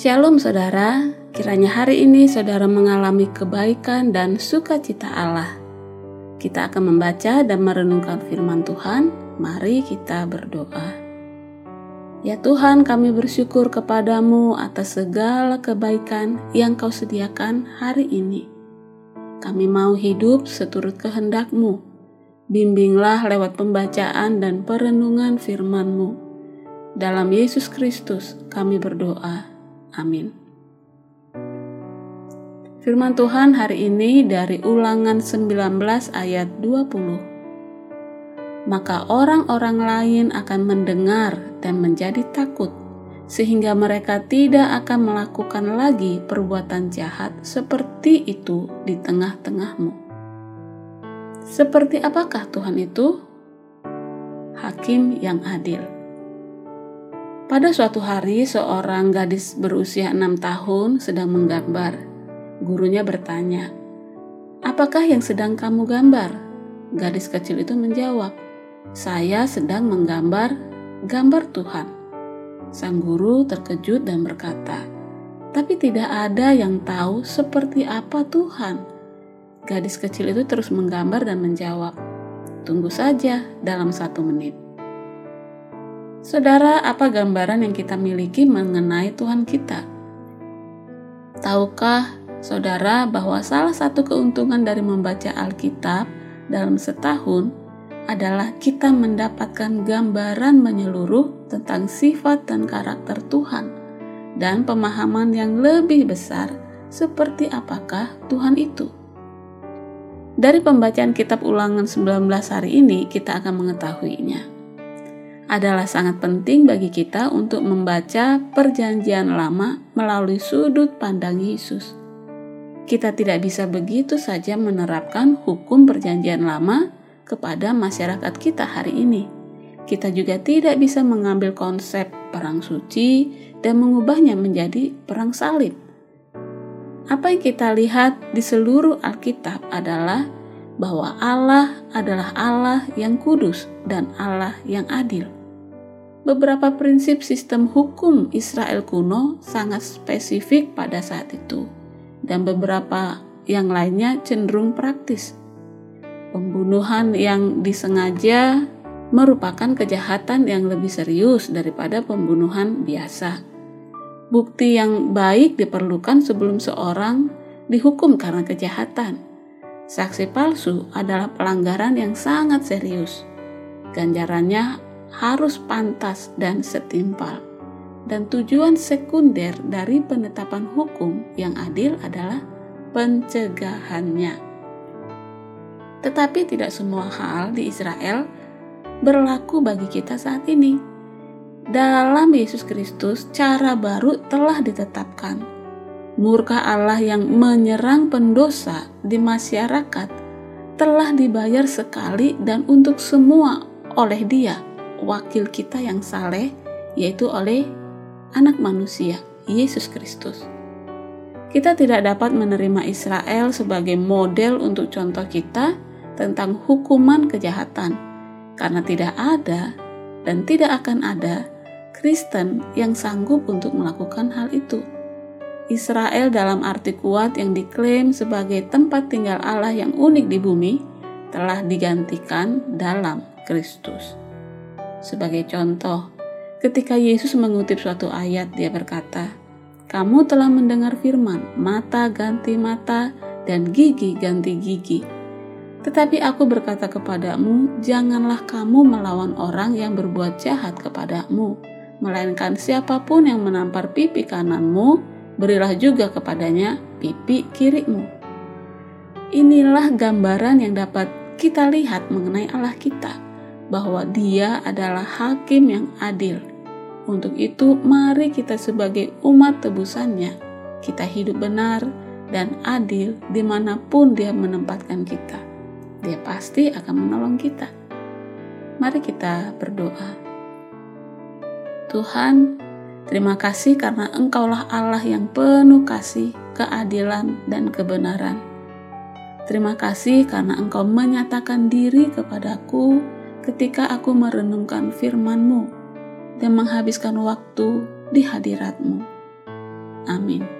Shalom saudara, kiranya hari ini saudara mengalami kebaikan dan sukacita Allah. Kita akan membaca dan merenungkan firman Tuhan. Mari kita berdoa. Ya Tuhan, kami bersyukur kepadamu atas segala kebaikan yang kau sediakan hari ini. Kami mau hidup seturut kehendakmu. Bimbinglah lewat pembacaan dan perenungan firman-Mu. Dalam Yesus Kristus kami berdoa. Amin. Firman Tuhan hari ini dari Ulangan 19 ayat 20. Maka orang-orang lain akan mendengar dan menjadi takut sehingga mereka tidak akan melakukan lagi perbuatan jahat seperti itu di tengah-tengahmu. Seperti apakah Tuhan itu? Hakim yang adil. Pada suatu hari, seorang gadis berusia enam tahun sedang menggambar. Gurunya bertanya, "Apakah yang sedang kamu gambar?" Gadis kecil itu menjawab, "Saya sedang menggambar gambar Tuhan." Sang guru terkejut dan berkata, "Tapi tidak ada yang tahu seperti apa Tuhan." Gadis kecil itu terus menggambar dan menjawab, "Tunggu saja dalam satu menit." Saudara, apa gambaran yang kita miliki mengenai Tuhan kita? Tahukah saudara bahwa salah satu keuntungan dari membaca Alkitab dalam setahun adalah kita mendapatkan gambaran menyeluruh tentang sifat dan karakter Tuhan dan pemahaman yang lebih besar seperti apakah Tuhan itu. Dari pembacaan kitab ulangan 19 hari ini kita akan mengetahuinya adalah sangat penting bagi kita untuk membaca Perjanjian Lama melalui sudut pandang Yesus. Kita tidak bisa begitu saja menerapkan hukum Perjanjian Lama kepada masyarakat kita hari ini. Kita juga tidak bisa mengambil konsep perang suci dan mengubahnya menjadi perang salib. Apa yang kita lihat di seluruh Alkitab adalah bahwa Allah adalah Allah yang kudus dan Allah yang adil beberapa prinsip sistem hukum Israel kuno sangat spesifik pada saat itu, dan beberapa yang lainnya cenderung praktis. Pembunuhan yang disengaja merupakan kejahatan yang lebih serius daripada pembunuhan biasa. Bukti yang baik diperlukan sebelum seorang dihukum karena kejahatan. Saksi palsu adalah pelanggaran yang sangat serius. Ganjarannya harus pantas dan setimpal. Dan tujuan sekunder dari penetapan hukum yang adil adalah pencegahannya. Tetapi tidak semua hal di Israel berlaku bagi kita saat ini. Dalam Yesus Kristus, cara baru telah ditetapkan. Murka Allah yang menyerang pendosa di masyarakat telah dibayar sekali dan untuk semua oleh Dia wakil kita yang saleh, yaitu oleh Anak Manusia, Yesus Kristus. Kita tidak dapat menerima Israel sebagai model untuk contoh kita tentang hukuman kejahatan, karena tidak ada dan tidak akan ada Kristen yang sanggup untuk melakukan hal itu. Israel dalam arti kuat yang diklaim sebagai tempat tinggal Allah yang unik di bumi telah digantikan dalam Kristus. Sebagai contoh, ketika Yesus mengutip suatu ayat, dia berkata, "Kamu telah mendengar firman, mata ganti mata dan gigi ganti gigi." Tetapi aku berkata kepadamu, janganlah kamu melawan orang yang berbuat jahat kepadamu, melainkan siapa pun yang menampar pipi kananmu, berilah juga kepadanya pipi kirimu. Inilah gambaran yang dapat kita lihat mengenai Allah kita bahwa Dia adalah hakim yang adil. Untuk itu, mari kita sebagai umat tebusannya, kita hidup benar dan adil di mana pun Dia menempatkan kita. Dia pasti akan menolong kita. Mari kita berdoa. Tuhan, terima kasih karena Engkaulah Allah yang penuh kasih, keadilan, dan kebenaran. Terima kasih karena Engkau menyatakan diri kepadaku ketika aku merenungkan firman-Mu dan menghabiskan waktu di hadirat-Mu. Amin.